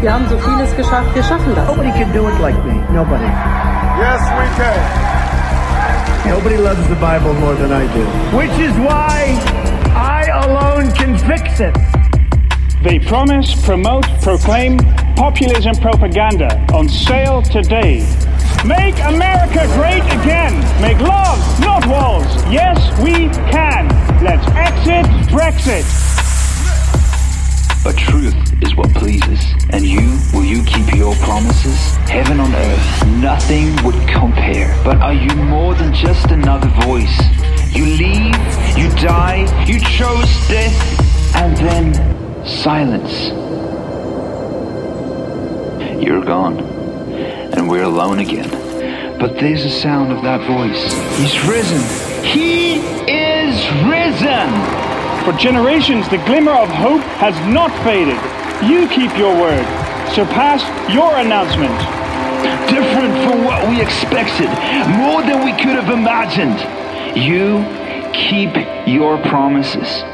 Wir haben so vieles geschafft, wir schaffen das. Nobody can do it like me. Nobody. Yes, we can. Nobody loves the Bible more than I do. Which is why I alone can fix it. They promise, promote, proclaim populism propaganda on sale today. Make America great again. Make love, not walls. Yes, we can. Let's exit Brexit. But truth is what pleases. And you, will you keep your promises? Heaven on earth, nothing would compare. But are you more than just another voice? You leave, you die, you chose death, and then silence. You're gone, and we're alone again. But there's a sound of that voice. He's risen. He is risen! For generations, the glimmer of hope has not faded. You keep your word. Surpass your announcement. Different from what we expected, more than we could have imagined. You keep your promises.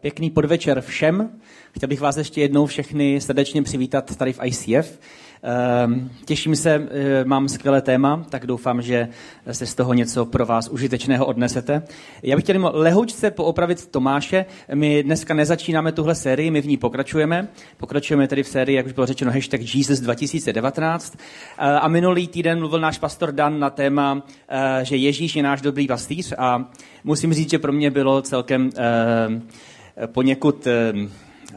Pěkný podvečer všem. Chtěl bych vás ještě jednou všechny srdečně přivítat tady v ICF. Ehm, těším se, eh, mám skvělé téma, tak doufám, že se z toho něco pro vás užitečného odnesete. Já bych chtěl jenom lehoučce poopravit Tomáše. My dneska nezačínáme tuhle sérii, my v ní pokračujeme. Pokračujeme tedy v sérii, jak už bylo řečeno, hashtag Jesus 2019. Eh, a minulý týden mluvil náš pastor Dan na téma, eh, že Ježíš je náš dobrý pastýř a musím říct, že pro mě bylo celkem poněkud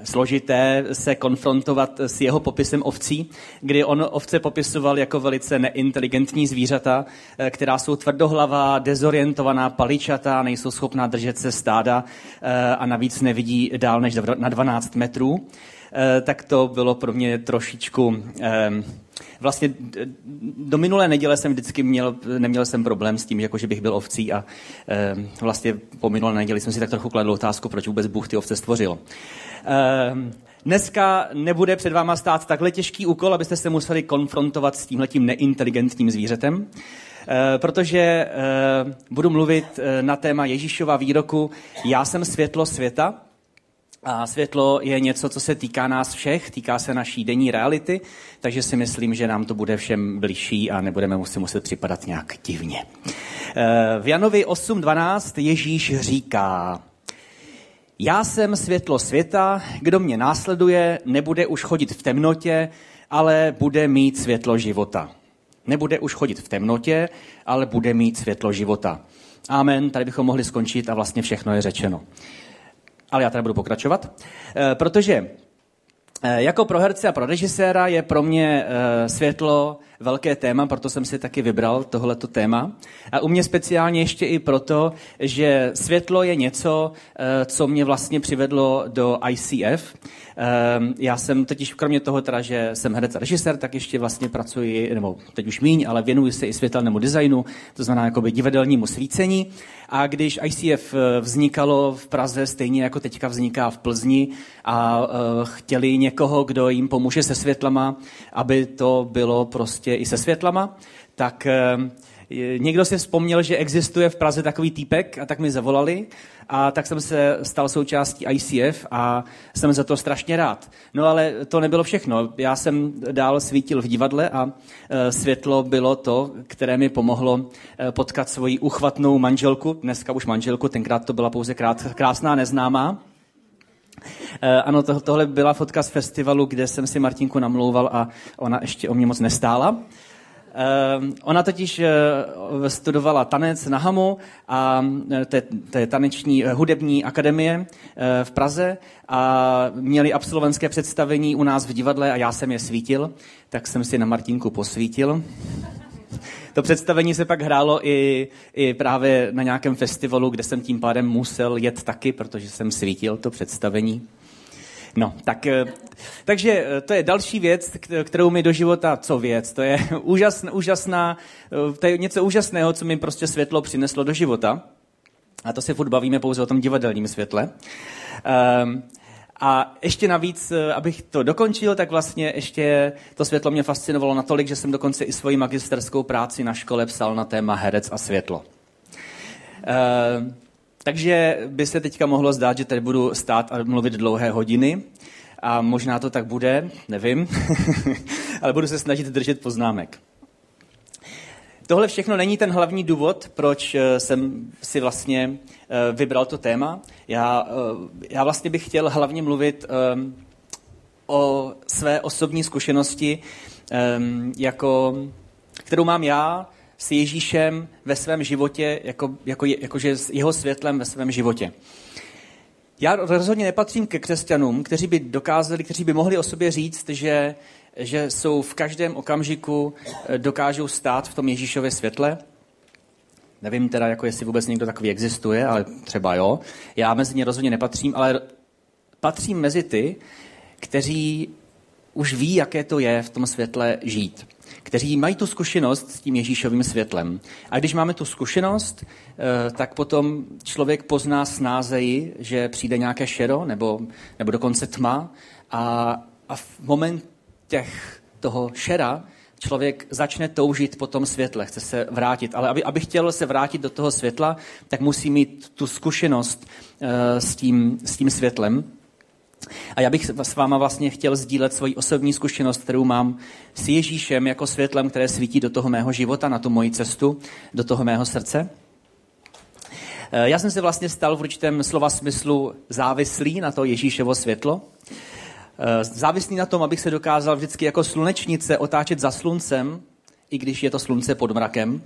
složité se konfrontovat s jeho popisem ovcí, kdy on ovce popisoval jako velice neinteligentní zvířata, eh, která jsou tvrdohlavá, dezorientovaná, paličatá, nejsou schopná držet se stáda eh, a navíc nevidí dál než na 12 metrů. Eh, tak to bylo pro mě trošičku vlastně do minulé neděle jsem vždycky měl, neměl jsem problém s tím, jako že bych byl ovcí a vlastně po minulé neděli jsem si tak trochu kladl otázku, proč vůbec Bůh ty ovce stvořil. Dneska nebude před váma stát takhle těžký úkol, abyste se museli konfrontovat s tímhletím neinteligentním zvířetem, protože budu mluvit eh, na téma Ježíšova výroku Já jsem světlo světa, a světlo je něco, co se týká nás všech, týká se naší denní reality, takže si myslím, že nám to bude všem blížší a nebudeme muset, muset připadat nějak divně. V Janovi 8.12 Ježíš říká, já jsem světlo světa, kdo mě následuje, nebude už chodit v temnotě, ale bude mít světlo života. Nebude už chodit v temnotě, ale bude mít světlo života. Amen, tady bychom mohli skončit a vlastně všechno je řečeno. Ale já tady budu pokračovat, eh, protože eh, jako pro herce a pro režiséra je pro mě eh, světlo velké téma, proto jsem si taky vybral tohleto téma. A u mě speciálně ještě i proto, že světlo je něco, co mě vlastně přivedlo do ICF. Ehm, já jsem totiž kromě toho, teda, že jsem herec a režisér, tak ještě vlastně pracuji, nebo teď už míň, ale věnuji se i světelnému designu, to znamená jakoby divadelnímu svícení. A když ICF eh, vznikalo v Praze, stejně jako teďka vzniká v Plzni, a uh, chtěli někoho, kdo jim pomůže se světlama, aby to bylo prostě i se světlama, tak uh, někdo si vzpomněl, že existuje v Praze takový týpek a tak mi zavolali a tak jsem se stal součástí ICF a jsem za to strašně rád. No ale to nebylo všechno. Já jsem dál svítil v divadle a světlo bylo to, které mi pomohlo potkat svoji uchvatnou manželku, dneska už manželku, tenkrát to byla pouze krát, krásná neznámá. Ano, to, tohle byla fotka z festivalu, kde jsem si Martinku namlouval a ona ještě o mě moc nestála. Uh, ona totiž uh, studovala tanec na Hamu a uh, to, je, taneční uh, hudební akademie v Praze a měli absolventské představení u nás v divadle a já jsem je svítil, tak jsem si na Martinku posvítil. To představení se pak hrálo i, i právě na nějakém festivalu, kde jsem tím pádem musel jet taky, protože jsem svítil to představení. No, tak, eh, takže eh, to je další věc, kterou mi do života, co věc, to je úžasná, úžasná, eh, to je něco úžasného, co mi prostě světlo přineslo do života. A to se furt bavíme pouze o tom divadelním světle. Um, a ještě navíc, abych to dokončil, tak vlastně ještě to světlo mě fascinovalo natolik, že jsem dokonce i svoji magisterskou práci na škole psal na téma herec a světlo. Um, takže by se teďka mohlo zdát, že tady budu stát a mluvit dlouhé hodiny, a možná to tak bude, nevím, ale budu se snažit držet poznámek. Tohle všechno není ten hlavní důvod, proč eh, jsem si vlastně eh, vybral to téma. Já, eh, já vlastně bych chtěl hlavně mluvit o své osobní zkušenosti, jako, kterou mám já s Ježíšem ve svém životě, jako, jako, jakože s jeho světlem ve svém životě. Já rozhodně nepatřím ke křesťanům, kteří by dokázali, kteří by mohli o sobě říct, že, že jsou v každém okamžiku, eh, dokážou stát v tom Ježíšově světle. Nevím teda, jako jestli vůbec někdo takový existuje, ale třeba jo. Já mezi ně rozhodně nepatřím, ale patřím mezi ty, kteří už ví, jaké to je v tom světle žít kteří mají tu zkušenost s tím Ježíšovým světlem. A když máme tu zkušenost, eh, tak potom člověk pozná snázeji, že přijde nějaké šero nebo, nebo dokonce tma a, a v momentech toho šera člověk začne toužit po tom světle, chce se vrátit. Ale aby, aby chtěl se vrátit do toho světla, tak musí mít tu zkušenost uh, s, tím, s tím světlem. A já bych s váma vlastně chtěl sdílet svoji osobní zkušenost, kterou mám s Ježíšem jako světlem, které svítí do toho mého života, na tu moji cestu, do toho mého srdce. Eh, já jsem se vlastně stal v určitém slova smyslu závislý na to Ježíševo světlo. Eh, závislý na tom, abych se dokázal vždycky jako slunečnice otáčet za sluncem, i když je to slunce pod mrakem.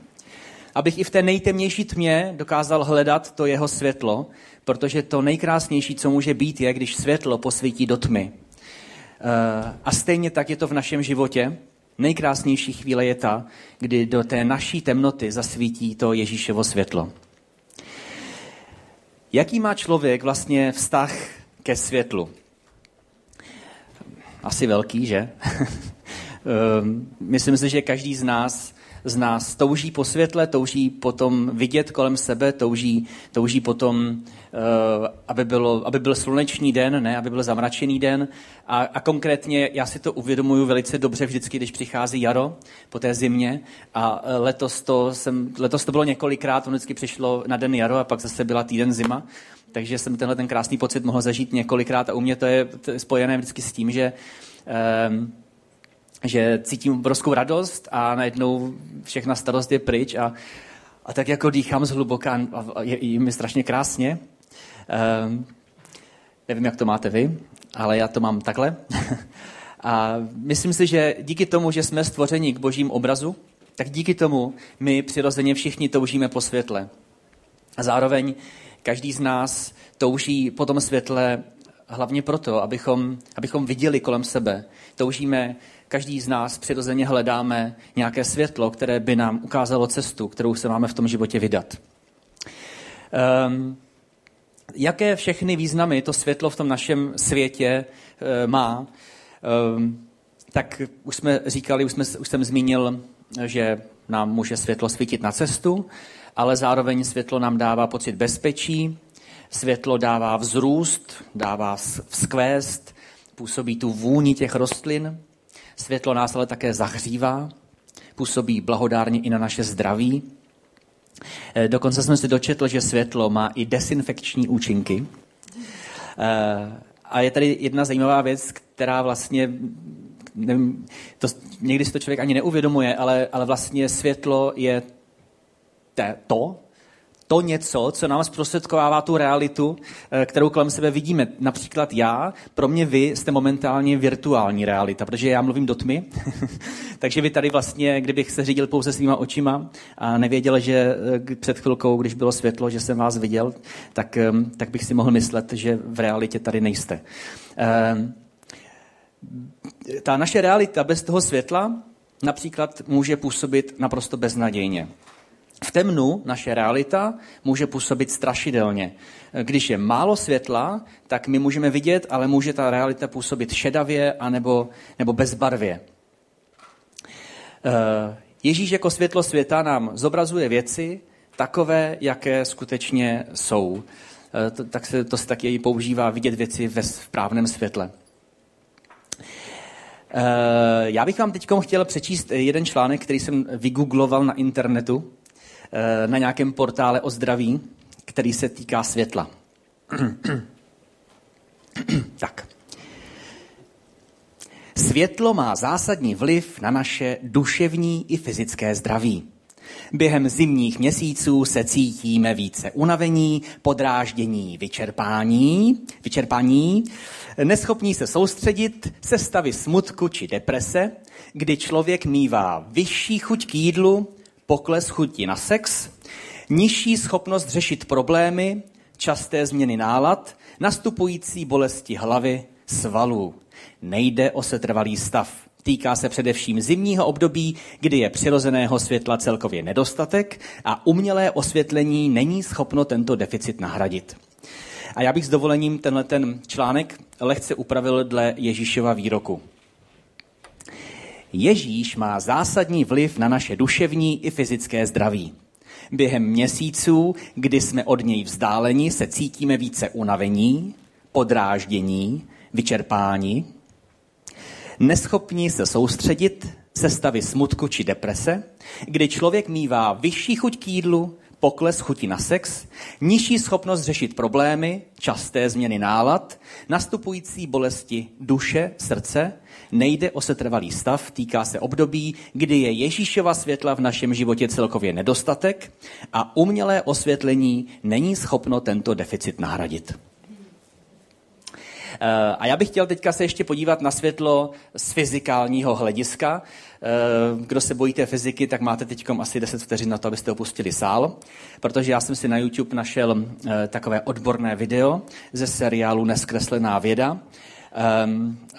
Abych i v té nejtemnější tmě dokázal hledat to jeho světlo, protože to nejkrásnější, co může být, je, když světlo posvítí do tmy. Eh, a stejně tak je to v našem životě. Nejkrásnější chvíle je ta, kdy do té naší temnoty zasvítí to Ježíševo světlo. Jaký má člověk vlastně vztah ke světlu? Asi velký, že? Eh, myslím si, že každý z nás z nás touží po světle, touží potom vidět kolem sebe, touží, touží potom, uh, aby, bylo, aby byl slunečný den, ne, aby byl zamračený den. A, a konkrétně já si to uvědomuju velice dobře vždycky, když přichází jaro po té zimě. A eh, letos to, jsem, letos to bylo několikrát, ono vždycky přišlo na den jaro a pak zase byla týden zima. Takže jsem tenhle ten krásný pocit mohl zažít několikrát a u mě to je, spojené vždycky s tím, že um, že cítím obrovskou radost a najednou všechna starost je pryč a, a tak jako dýchám zhluboka a je, je mi strašně krásně. Um, nevím, jak to máte vy, ale já to mám takhle. a myslím si, že díky tomu, že jsme stvořeni k božím obrazu, tak díky tomu my přirozeně všichni toužíme po světle. A zároveň každý z nás touží po tom světle hlavně proto, abychom, abychom viděli kolem sebe. Toužíme každý z nás přirozeně hledáme nějaké světlo, které by nám ukázalo cestu, kterou se máme v tom životě vydat. Um, jaké všechny významy to světlo v tom našem světě uh, má, um, tak už jsme říkali, už, jsme, už jsem zmínil, že nám může světlo svítit na cestu, ale zároveň světlo nám dává pocit bezpečí, světlo dává vzrůst, dává vzkvést, působí tu vůni těch rostlin, Světlo nás ale také zahřívá, působí blahodárně i na naše zdraví. Eh, dokonce jsem si dočetl, že světlo má i desinfekční účinky. Eh, a je tady jedna zajímavá věc, která vlastně, nevím, to, někdy si to člověk ani neuvědomuje, ale, ale vlastně světlo je to, to něco, co nám zprostředkovává tu realitu, eh, kterou kolem sebe vidíme. Například já, pro mě vy jste momentálně virtuální realita, protože já mluvím do tmy, takže vy tady vlastně, kdybych se řídil pouze svýma očima a nevěděl, že eh, před chvilkou, když bylo světlo, že jsem vás viděl, tak, ehm, tak bych si mohl myslet, že v realitě tady nejste. Ta naše realita bez toho světla například může působit naprosto beznadějně. V temnu naše realita může působit strašidelně. Když je málo světla, tak my můžeme vidět, ale může ta realita působit šedavě anebo, nebo bezbarvě. Eh, Ježíš jako světlo světa nám zobrazuje věci takové, jaké skutečně jsou. Eh, to, tak se, to se taky používá vidět věci ve správném světle. Eh, já bych vám teď chtěl přečíst jeden článek, který jsem vygoogloval na internetu. Eh, na nějakém portále o zdraví, který se týká světla. tak. Světlo má zásadní vliv na naše duševní i fyzické zdraví. Během zimních měsíců se cítíme více unavení, podráždění, vyčerpání, vyčerpání, neschopní se soustředit, se stavy smutku či deprese, kdy člověk mívá vyšší chuť k jídlu, pokles chuti na sex, nižší schopnost řešit problémy, časté změny nálad, nastupující bolesti hlavy, svalů. Nejde o setrvalý stav. Týká se především zimního období, kdy je přirozeného světla celkově nedostatek a umělé osvětlení není schopno tento deficit nahradit. A já bych s dovolením tenhle ten článek lehce upravil dle Ježíšova výroku. Ježíš má zásadní vliv na naše duševní i fyzické zdraví. Během měsíců, kdy jsme od něj vzdáleni, se cítíme více unavení, podráždění, vyčerpání, neschopní se soustředit, se stavy smutku či deprese, kdy člověk mívá vyšší chuť k jídlu, pokles chuti na sex, nižší schopnost řešit problémy, časté změny nálad, nastupující bolesti duše, srdce, nejde o setrvalý stav, týká se období, kdy je Ježíšova světla v našem životě celkově nedostatek a umělé osvětlení není schopno tento deficit nahradit. Eh, a já bych chtěl teďka se ještě podívat na světlo z fyzikálního hlediska. Eh, kdo se bojíte fyziky, tak máte teď asi 10 vteřin na to, abyste opustili sál, protože já jsem si na YouTube našel eh, takové odborné video ze seriálu Neskreslená věda,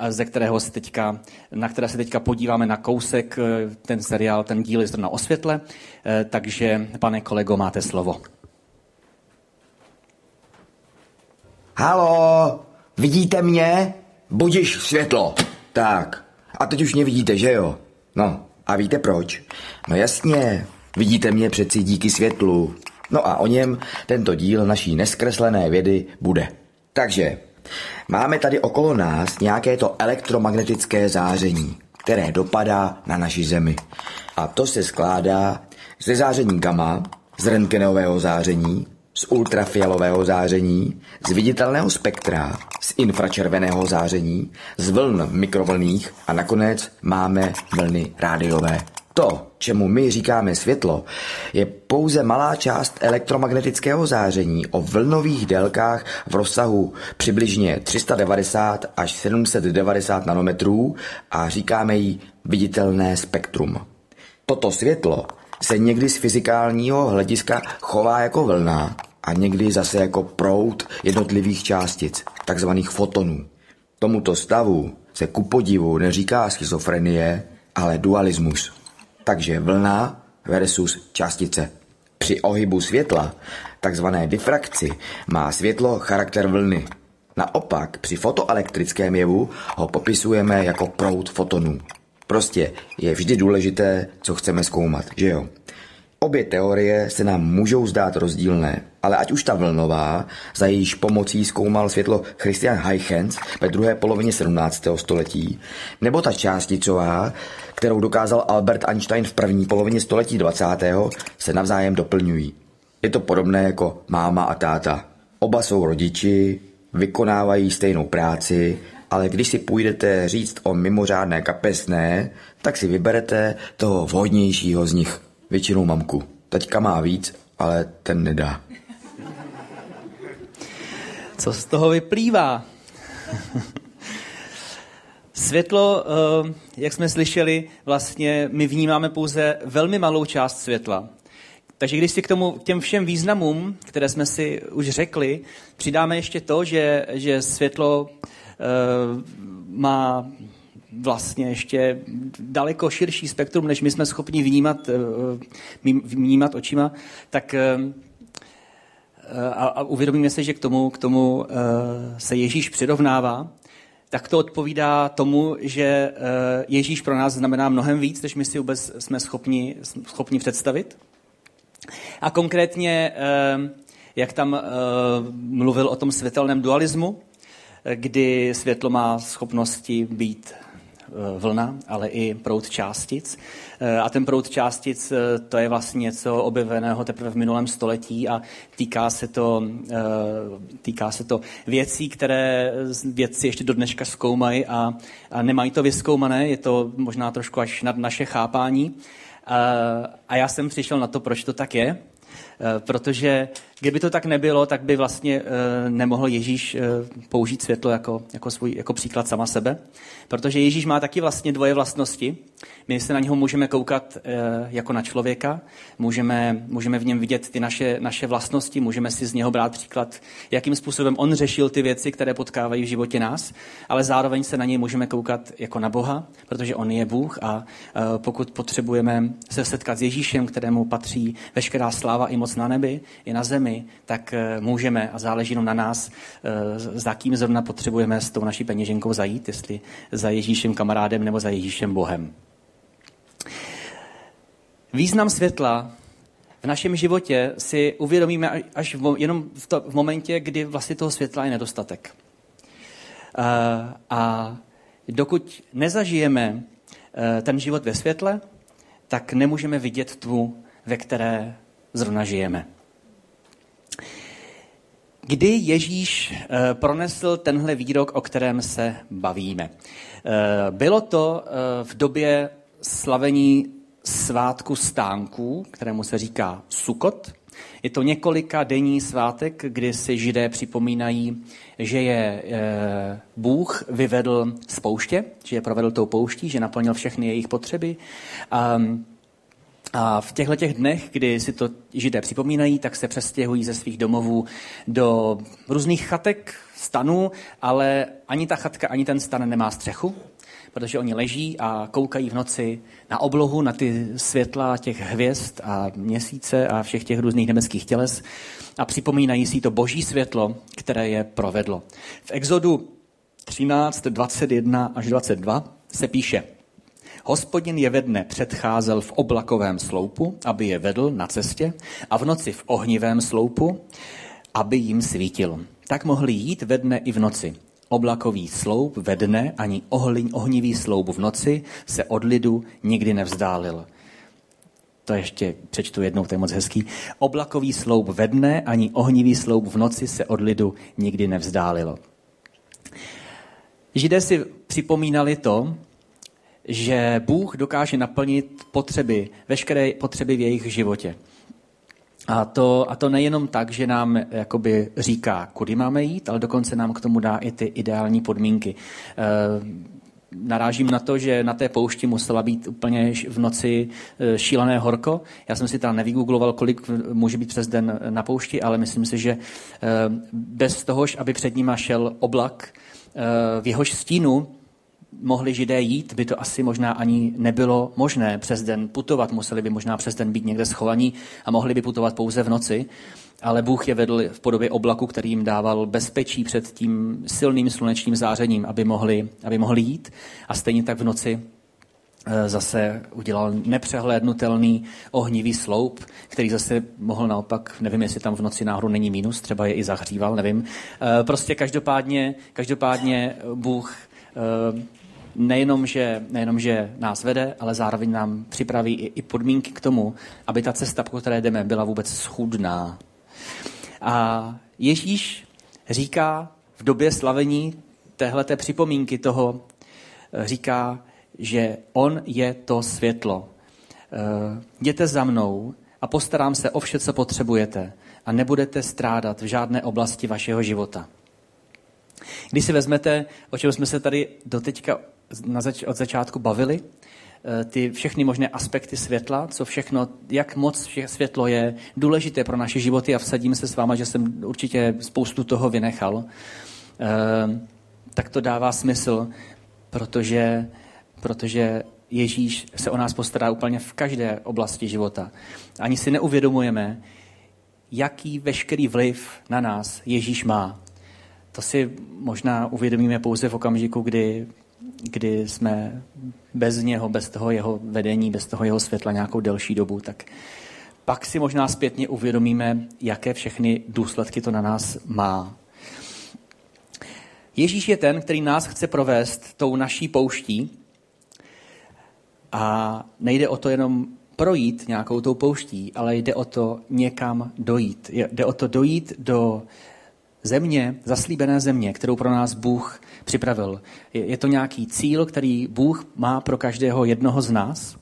ze kterého se teďka, na které se teďka podíváme na kousek, ten seriál, ten díl je zrovna o světle, takže pane kolego, máte slovo. Halo, Vidíte mě? Budiš světlo. Tak. A teď už mě vidíte, že jo? No, a víte proč? No jasně, vidíte mě přeci díky světlu. No a o něm tento díl naší neskreslené vědy bude. Takže, máme tady okolo nás nějaké to elektromagnetické záření, které dopadá na naši Zemi. A to se skládá ze záření gamma, z rentgenového záření, z ultrafialového záření, z viditelného spektra, z infračerveného záření, z vln mikrovlných a nakonec máme vlny rádiové. To, čemu my říkáme světlo, je pouze malá část elektromagnetického záření o vlnových délkách v rozsahu přibližně 390 až 790 nanometrů a říkáme jí viditelné spektrum. Toto světlo se někdy z fyzikálního hlediska chová jako vlna a někdy zase jako proud jednotlivých částic, takzvaných fotonů. Tomuto stavu se ku podivu neříká schizofrenie, ale dualismus. Takže vlna versus částice. Při ohybu světla, takzvané difrakci, má světlo charakter vlny. Naopak při fotoelektrickém jevu ho popisujeme jako proud fotonů. Prostě je vždy důležité, co chceme zkoumat, že jo? Obě teorie se nám můžou zdát rozdílné, ale ať už ta vlnová, za jejíž pomocí zkoumal světlo Christian Huygens ve druhé polovině 17. století, nebo ta částicová, kterou dokázal Albert Einstein v první polovině století 20. se navzájem doplňují. Je to podobné jako máma a táta. Oba jsou rodiči, vykonávají stejnou práci, ale když si půjdete říct o mimořádné kapesné, tak si vyberete toho vhodnějšího z nich, většinou mamku. Taťka má víc, ale ten nedá. Co z toho vyplývá? Světlo, eh, jak jsme slyšeli, vlastně my vnímáme pouze velmi malou část světla. Takže když si k, tomu, k těm všem významům, které jsme si už řekli, přidáme ještě to, že, že světlo má vlastně ještě daleko širší spektrum, než my jsme schopni vnímat, uh, vnímat očima, tak a, a uvědomíme se, že k tomu, k tomu se Ježíš přirovnává, tak to odpovídá tomu, že Ježíš pro nás znamená mnohem víc, než my si vůbec jsme schopni, schopni představit. A konkrétně, jak tam mluvil o tom světelném dualismu, kdy světlo má schopnosti být vlna, ale i proud částic. Eh, a ten proud částic eh, to je vlastně něco objeveného teprve v minulém století a týká se to, týká se to věcí, které vědci ještě do dneška zkoumají a, a nemají to vyskoumané, je to možná trošku až nad naše chápání. A já jsem přišel na to, proč to tak je, protože Kdyby to tak nebylo, tak by vlastně e, nemohl Ježíš e, použít světlo jako, jako, svůj, jako příklad sama sebe. Protože Ježíš má taky vlastně dvoje vlastnosti. My se na něho můžeme koukat e, jako na člověka, můžeme, můžeme v něm vidět ty naše, naše vlastnosti, můžeme si z něho brát příklad, jakým způsobem on řešil ty věci, které potkávají v životě nás, ale zároveň se na něj můžeme koukat jako na Boha, protože on je Bůh a e, pokud potřebujeme se setkat s Ježíšem, kterému patří veškerá sláva i moc na nebi, i na zemi, tak eh, můžeme a záleží jenom na nás, eh, za kým zrovna potřebujeme s tou naší peněženkou zajít, jestli za Ježíšem kamarádem nebo za Ježíšem Bohem. Význam světla v našem životě si uvědomíme až v, jenom v, to, v momentě, kdy vlastně toho světla je nedostatek. A, eh, a dokud nezažijeme ten život ve světle, tak nemůžeme vidět tmu, ve které zrovna žijeme. Kdy Ježíš eh, pronesl tenhle výrok, o kterém se bavíme? Eh, bylo to eh, v době slavení svátku stánků, kterému se říká Sukot. Je to několika denní svátek, kdy si židé připomínají, že je Bůh vyvedl z pouště, že je provedl tou pouští, že naplnil všechny jejich potřeby. A v těchto těch dnech, kdy si to židé připomínají, tak se přestěhují ze svých domovů do různých chatek, stanů, ale ani ta chatka, ani ten stan nemá střechu, protože oni leží a koukají v noci na oblohu, na ty světla těch hvězd a měsíce a všech těch různých nebeských těles a připomínají si to boží světlo, které je provedlo. V Exodu 13, 21 až 22 se píše – Hospodin je ve dne předcházel v oblakovém sloupu, aby je vedl na cestě, a v noci v ohnivém sloupu, aby jim svítil. Tak mohli jít ve dne i v noci. Oblakový sloup ve dne ani ohnivý sloup v noci se od lidu nikdy nevzdálil. To ještě přečtu jednou, to je moc hezký. Oblakový sloup ve dne ani ohnivý sloup v noci se od lidu nikdy nevzdálilo. Židé si připomínali to, že Bůh dokáže naplnit potřeby, veškeré potřeby v jejich životě. A to, a to nejenom tak, že nám jakoby říká, kudy máme jít, ale dokonce nám k tomu dá i ty ideální podmínky. E, narážím na to, že na té poušti musela být úplně v noci e, šílené horko. Já jsem si tam nevygoogloval, kolik může být přes den na poušti, ale myslím si, že bez toho, aby před nima šel oblak, v jehož stínu mohli židé jít, by to asi možná ani nebylo možné přes den putovat. Museli by možná přes den být někde schovaní a mohli by putovat pouze v noci. Ale Bůh je vedl v podobě oblaku, který jim dával bezpečí před tím silným slunečním zářením, aby mohli, aby mohli jít. A stejně tak v noci eh, zase udělal nepřehlédnutelný ohnivý sloup, který zase mohl naopak, nevím, jestli tam v noci náhodou není mínus, třeba je i zahříval, nevím. Eh, prostě každopádně, každopádně Bůh eh, nejenom, že, nejenom, že nás vede, ale zároveň nám připraví i, i podmínky k tomu, aby ta cesta, po které jdeme, byla vůbec schudná. A Ježíš říká v době slavení téhleté připomínky toho, eh, říká, že on je to světlo. Eh, jděte za mnou a postarám se o vše, co potřebujete a nebudete strádat v žádné oblasti vašeho života. Když si vezmete, o čem jsme se tady doteďka na zač- od začátku bavili, eh, ty všechny možné aspekty světla, co všechno, jak moc světlo je důležité pro naše životy a vsadím se s váma, že jsem určitě spoustu toho vynechal, eh, tak to dává smysl, protože, protože Ježíš se o nás postará úplně v každé oblasti života. Ani si neuvědomujeme, jaký veškerý vliv na nás Ježíš má. To si možná uvědomíme pouze v okamžiku, kdy kdy jsme bez něho, bez toho jeho vedení, bez toho jeho světla nějakou delší dobu, tak pak si možná zpětně uvědomíme, jaké všechny důsledky to na nás má. Ježíš je ten, který nás chce provést tou naší pouští A nejde o to jenom projít nějakou tou pouští, ale jde o to někam dojít. Jde o to dojít do země, zaslíbené země, kterou pro nás Bůh připravil. Je to nějaký cíl, který Bůh má pro každého jednoho z nás.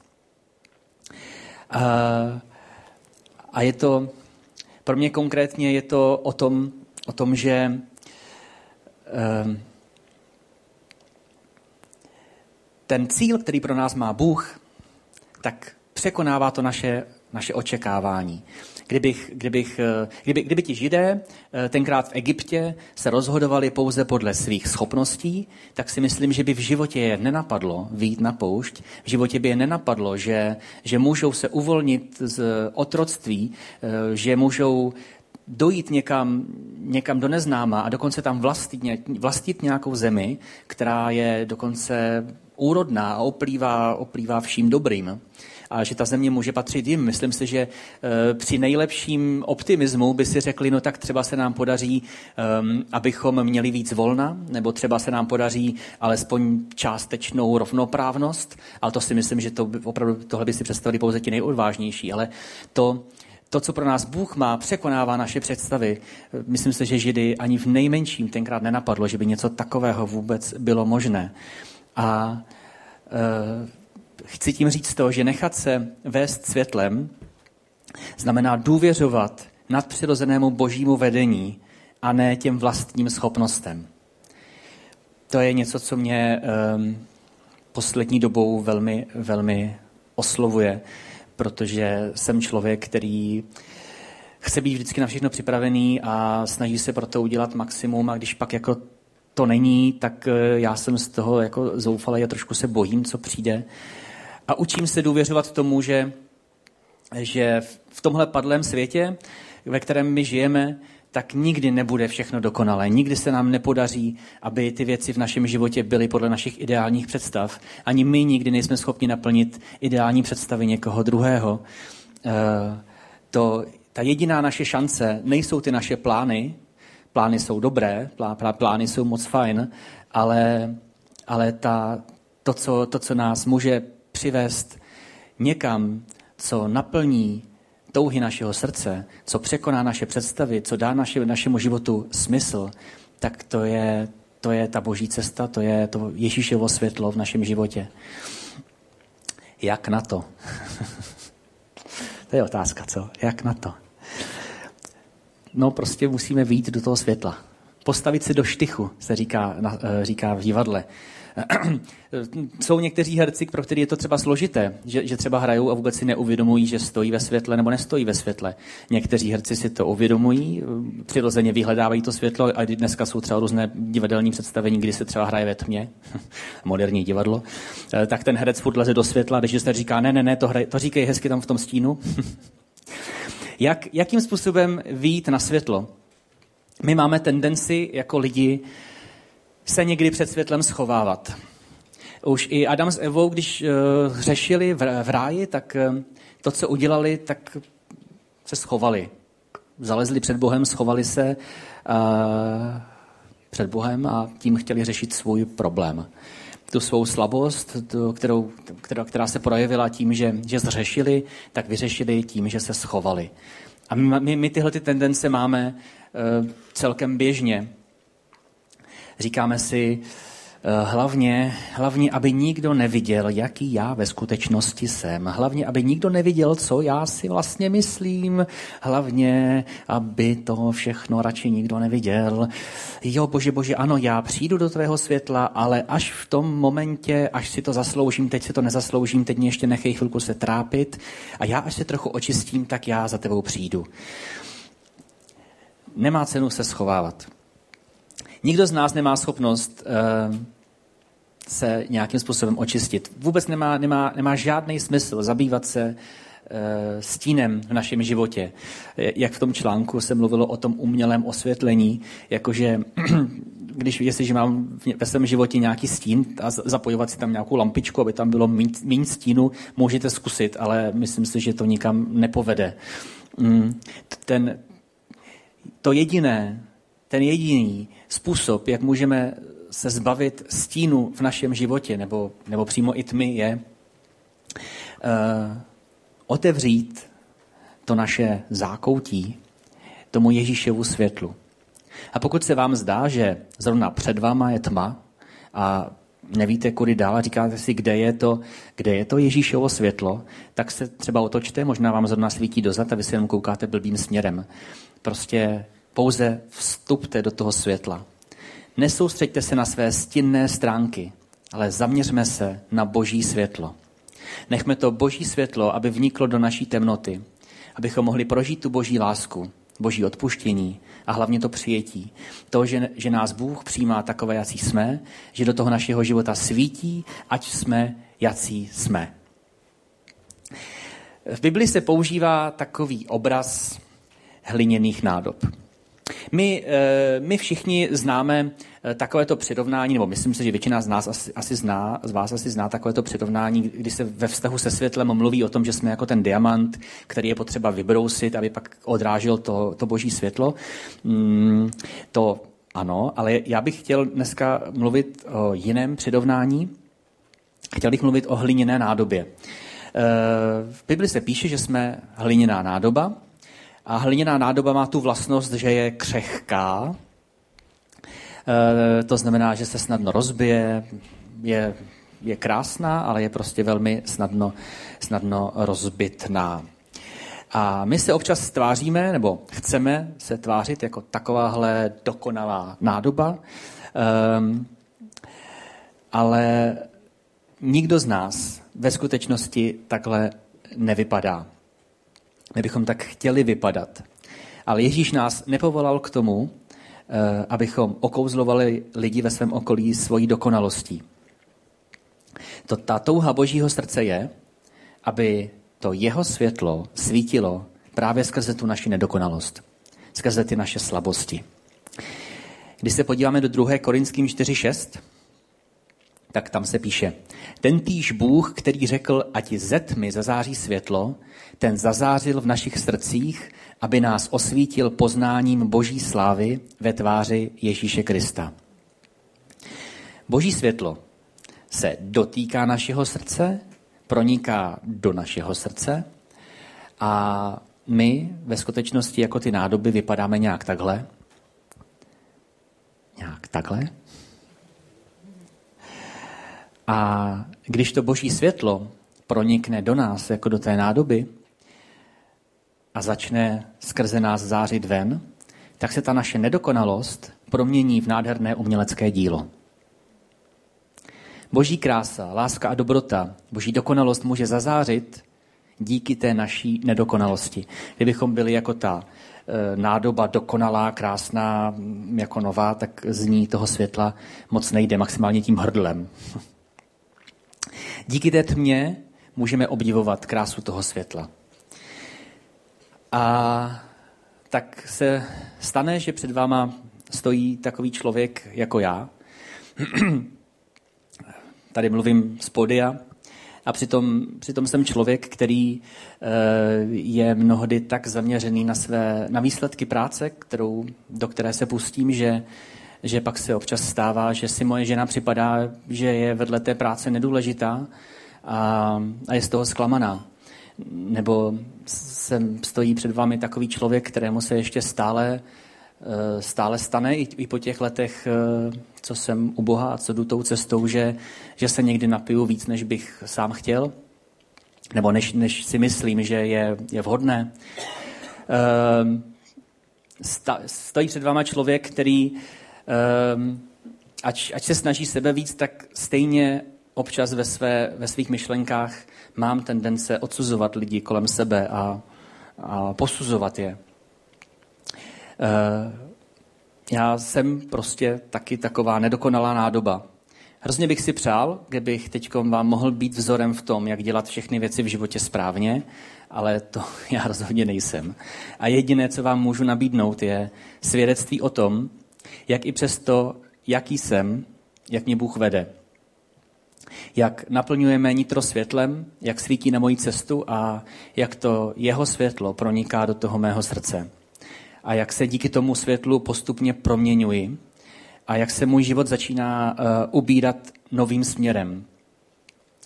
A je to, pro mě konkrétně je to o tom, o tom že ehm, ten cíl, který pro nás má Bůh, tak překonává to naše, naše očekávání. Kdybych, kdybych, eh, kdyby, kdyby ti židé eh, tenkrát v Egyptě se rozhodovali pouze podle svých schopností, tak si myslím, že by v životě je nenapadlo výjít na poušť, v životě by je nenapadlo, že, že můžou se uvolnit z otroctví, eh, že můžou dojít někam, někam do neznáma a dokonce tam vlastnit, vlastnit nějakou zemi, která je dokonce úrodná a oplývá, oplývá vším dobrým a že ta země může patřit jim. Myslím si, že eh, při nejlepším optimismu by si řekli, no tak třeba se nám podaří, ehm, abychom měli víc volna, nebo třeba se nám podaří alespoň částečnou rovnoprávnost, ale to si myslím, že to opravdu tohle by si představili pouze ti nejodvážnější, ale to, to, co pro nás Bůh má, překonává naše představy. Myslím si, že Židy ani v nejmenším tenkrát nenapadlo, že by něco takového vůbec bylo možné. A e, chci tím říct to, že nechat se vést světlem znamená důvěřovat nadpřirozenému božímu vedení a ne těm vlastním schopnostem. To je něco, co mě um, poslední dobou velmi, velmi oslovuje, protože jsem člověk, který chce být vždycky na všechno připravený a snaží se pro to udělat maximum a když pak jako to není, tak eh, já jsem z toho jako zoufalý a trošku se bojím, co přijde. A učím se důvěřovat tomu, že, že v tomhle padlém světě, ve kterém my žijeme, tak nikdy nebude všechno dokonalé. Nikdy se nám nepodaří, aby ty věci v našem životě byly podle našich ideálních představ. Ani my nikdy nejsme schopni naplnit ideální představy někoho druhého. Eh, to, ta jediná naše šance nejsou ty naše plány. Plány jsou dobré, plány jsou moc fajn, ale, ale ta, to, co, to, co nás může přivést někam, co naplní touhy našeho srdce, co překoná naše představy, co dá naše, našemu životu smysl, tak to je, to je ta boží cesta, to je to Ježíšovo světlo v našem životě. Jak na to? to je otázka, co? Jak na to? No prostě musíme výjít do toho světla. Postavit si do štychu, se říká, eh, říká v divadle. Jsou někteří herci, pro který je to třeba složité, že, že třeba hrajou a vůbec si neuvědomují, že stojí ve světle nebo nestojí ve světle. Někteří herci si to uvědomují, přirozeně vyhledávají to světlo a dneska jsou třeba různé divadelní představení, kdy se třeba hraje ve tmě, moderní divadlo, eh, tak ten herec furt leze do světla, když se říká, ne, ne, ne, to, hraje, to říkej hezky tam v tom stínu. Jak, jakým způsobem výjít na světlo? My máme tendenci jako lidi se někdy před světlem schovávat. Už i Adam s Evou, když uh, hřešili v, v ráji, tak uh, to, co udělali, tak se schovali. Zalezli před Bohem, schovali se uh, před Bohem a tím chtěli řešit svůj problém. Tu svou slabost, tu, kterou, která, která se projevila tím, že, že zřešili, tak vyřešili tím, že se schovali. A my, my, my tyhle ty tendence máme uh, celkem běžně. Říkáme si, hlavně, hlavně, aby nikdo neviděl, jaký já ve skutečnosti jsem. Hlavně, aby nikdo neviděl, co já si vlastně myslím. Hlavně, aby to všechno radši nikdo neviděl. Jo, bože, bože, ano, já přijdu do tvého světla, ale až v tom momentě, až si to zasloužím, teď si to nezasloužím, teď mě ještě nechej chvilku se trápit a já až se trochu očistím, tak já za tebou přijdu. Nemá cenu se schovávat. Nikdo z nás nemá schopnost uh, se nějakým způsobem očistit. Vůbec nemá, nemá, nemá žádný smysl zabývat se uh, stínem v našem životě. Jak v tom článku se mluvilo o tom umělém osvětlení, jakože když jestliže mám ve svém životě nějaký stín a zapojovat si tam nějakou lampičku, aby tam bylo méně stínu, můžete zkusit, ale myslím si, že to nikam nepovede. Mm, ten, to jediné, ten jediný způsob, jak můžeme se zbavit stínu v našem životě, nebo, nebo přímo i tmy, je, otevřít to naše zákoutí tomu Ježíšovu světlu. A pokud se vám zdá, že zrovna před váma je tma a nevíte, kudy dál a říkáte si, kde je to, kde je to Ježíšovo světlo, tak se třeba otočte, možná vám zrovna svítí dozad a vy se jenom koukáte blbým směrem. Prostě pouze vstupte do toho světla. Nesoustřeďte se na své stinné stránky, ale zaměřme se na boží světlo. Nechme to boží světlo, aby vniklo do naší temnoty, abychom mohli prožít tu boží lásku, boží odpuštění a hlavně to přijetí. To, že, že nás Bůh přijímá takové, jací jsme, že do toho našeho života svítí, ať jsme, jací jsme. V Bibli se používá takový obraz hliněných nádob. My, eh, my všichni známe eh, takovéto přirovnání, nebo myslím si, že většina z nás asi, asi zná, z vás asi zná takovéto přirovnání, kdy se ve vztahu se světlem mluví o tom, že jsme jako ten diamant, který je potřeba vybrousit, aby pak odrážel to, to boží světlo. Mm, to ano, ale já bych chtěl dneska mluvit o jiném přirovnání. Chtěl bych mluvit o hliněné nádobě. Eh, v Bibli se píše, že jsme hliněná nádoba, a hliněná nádoba má tu vlastnost, že je křehká, e, to znamená, že se snadno rozbije, je, je krásná, ale je prostě velmi snadno, snadno rozbitná. A my se občas tváříme, nebo chceme se tvářit jako takováhle dokonalá nádoba, um, ale nikdo z nás ve skutečnosti takhle nevypadá. My bychom tak chtěli vypadat. Ale Ježíš nás nepovolal k tomu, eh, abychom okouzlovali lidi ve svém okolí svojí dokonalostí. To, ta touha božího srdce je, aby to jeho světlo svítilo právě skrze tu naši nedokonalost, skrze ty naše slabosti. Když se podíváme do 2. Korinským 4.6, tak tam se píše, ten týž Bůh, který řekl, ať ze tmy zazáří světlo, ten zazářil v našich srdcích, aby nás osvítil poznáním boží slávy ve tváři Ježíše Krista. Boží světlo se dotýká našeho srdce, proniká do našeho srdce a my ve skutečnosti jako ty nádoby vypadáme nějak takhle. Nějak takhle. A když to boží světlo pronikne do nás, jako do té nádoby, a začne skrze nás zářit ven, tak se ta naše nedokonalost promění v nádherné umělecké dílo. Boží krása, láska a dobrota, boží dokonalost může zazářit díky té naší nedokonalosti. Kdybychom byli jako ta e, nádoba dokonalá, krásná, jako nová, tak z ní toho světla moc nejde, maximálně tím hrdlem. Díky té tmě můžeme obdivovat krásu toho světla. A tak se stane, že před váma stojí takový člověk jako já. Tady mluvím z podia. A přitom, přitom jsem člověk, který eh, je mnohdy tak zaměřený na, své, na výsledky práce, kterou, do které se pustím, že, že pak se občas stává, že si moje žena připadá, že je vedle té práce nedůležitá a, a je z toho zklamaná. Nebo sem stojí před vámi takový člověk, kterému se ještě stále, eh, stále stane i, i po těch letech, eh, co jsem u Boha a co jdu tou cestou, že, že se někdy napiju víc, než bych sám chtěl, nebo než, než si myslím, že je, je vhodné. Ehm, stojí před váma člověk, který ehm, ať, ať se snaží sebe víc, tak stejně občas ve, své, ve svých myšlenkách mám tendence odsuzovat lidi kolem sebe a, a posuzovat je. E, já jsem prostě taky taková nedokonalá nádoba. Hrozně bych si přál, kdybych teď vám mohl být vzorem v tom, jak dělat všechny věci v životě správně, ale to já rozhodně nejsem. A jediné, co vám můžu nabídnout, je svědectví o tom, jak i přesto, jaký jsem, jak mě Bůh vede jak naplňujeme nitro světlem, jak svítí na moji cestu a jak to jeho světlo proniká do toho mého srdce. A jak se díky tomu světlu postupně proměňuji a jak se můj život začíná uh, ubírat novým směrem.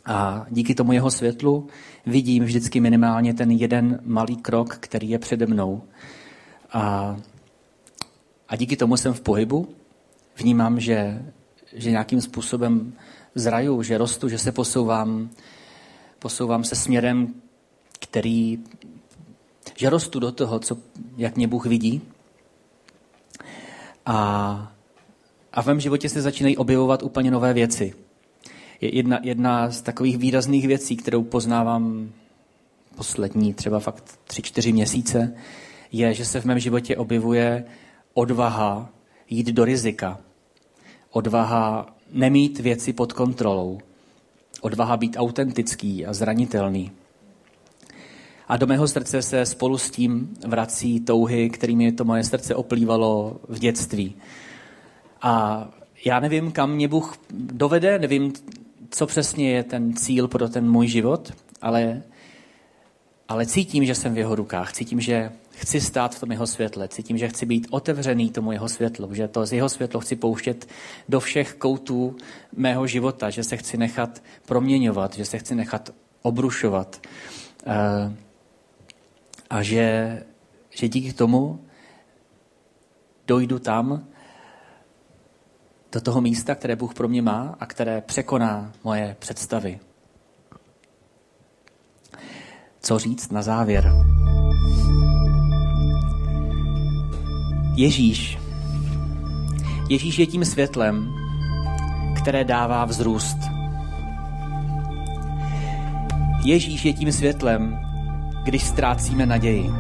A díky tomu jeho světlu vidím vždycky minimálně ten jeden malý krok, který je přede mnou. A, a díky tomu jsem v pohybu. Vnímám, že, že nějakým způsobem zraju, že rostu, že se posouvám, posouvám se směrem, který, že rostu do toho, co, jak mě Bůh vidí. A, a v mém životě se začínají objevovat úplně nové věci. Jedna, jedna z takových výrazných věcí, kterou poznávám poslední třeba fakt tři, čtyři měsíce, je, že se v mém životě objevuje odvaha jít do rizika. Odvaha nemít věci pod kontrolou. Odvaha být autentický a zranitelný. A do mého srdce se spolu s tím vrací touhy, kterými to moje srdce oplývalo v dětství. A já nevím, kam mě Bůh dovede, nevím, co přesně je ten cíl pro ten můj život, ale, ale cítím, že jsem v jeho rukách, cítím, že chci stát v tom jeho světle, cítím, že chci být otevřený tomu jeho světlu, že to z jeho světlo chci pouštět do všech koutů mého života, že se chci nechat proměňovat, že se chci nechat obrušovat. Eh, a že, že díky tomu dojdu tam, do toho místa, které Bůh pro mě má a které překoná moje představy. Co říct na závěr? Ježíš. Ježíš je tím světlem, které dává vzrůst. Ježíš je tím světlem, když ztrácíme naději.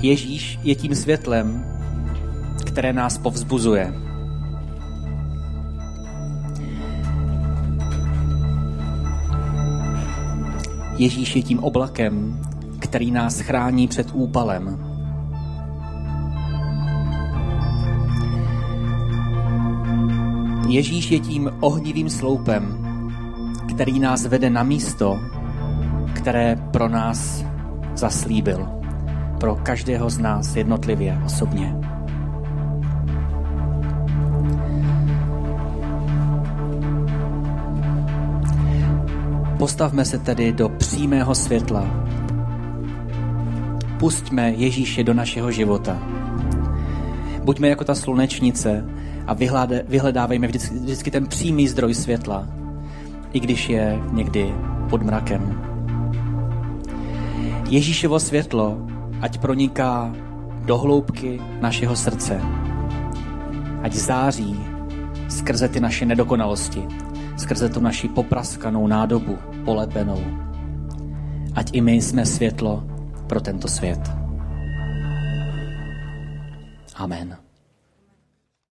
Ježíš je tím světlem, které nás povzbuzuje. Ježíš je tím oblakem, který nás chrání před úpalem. Ježíš je tím ohnivým sloupem, který nás vede na místo, které pro nás zaslíbil pro každého z nás jednotlivě, osobně. Postavme se tedy do přímého světla. Pustíme Ježíše do našeho života. Buďme jako ta slunečnice a vyhledávejme vždycky, vždycky ten přímý zdroj světla, i když je někdy pod mrakem. Ježíšovo světlo ať proniká do hloubky našeho srdce. Ať září skrze ty naše nedokonalosti, skrze tu naši popraskanou nádobu, polepenou. Ať i my jsme světlo pro tento svět. Amen.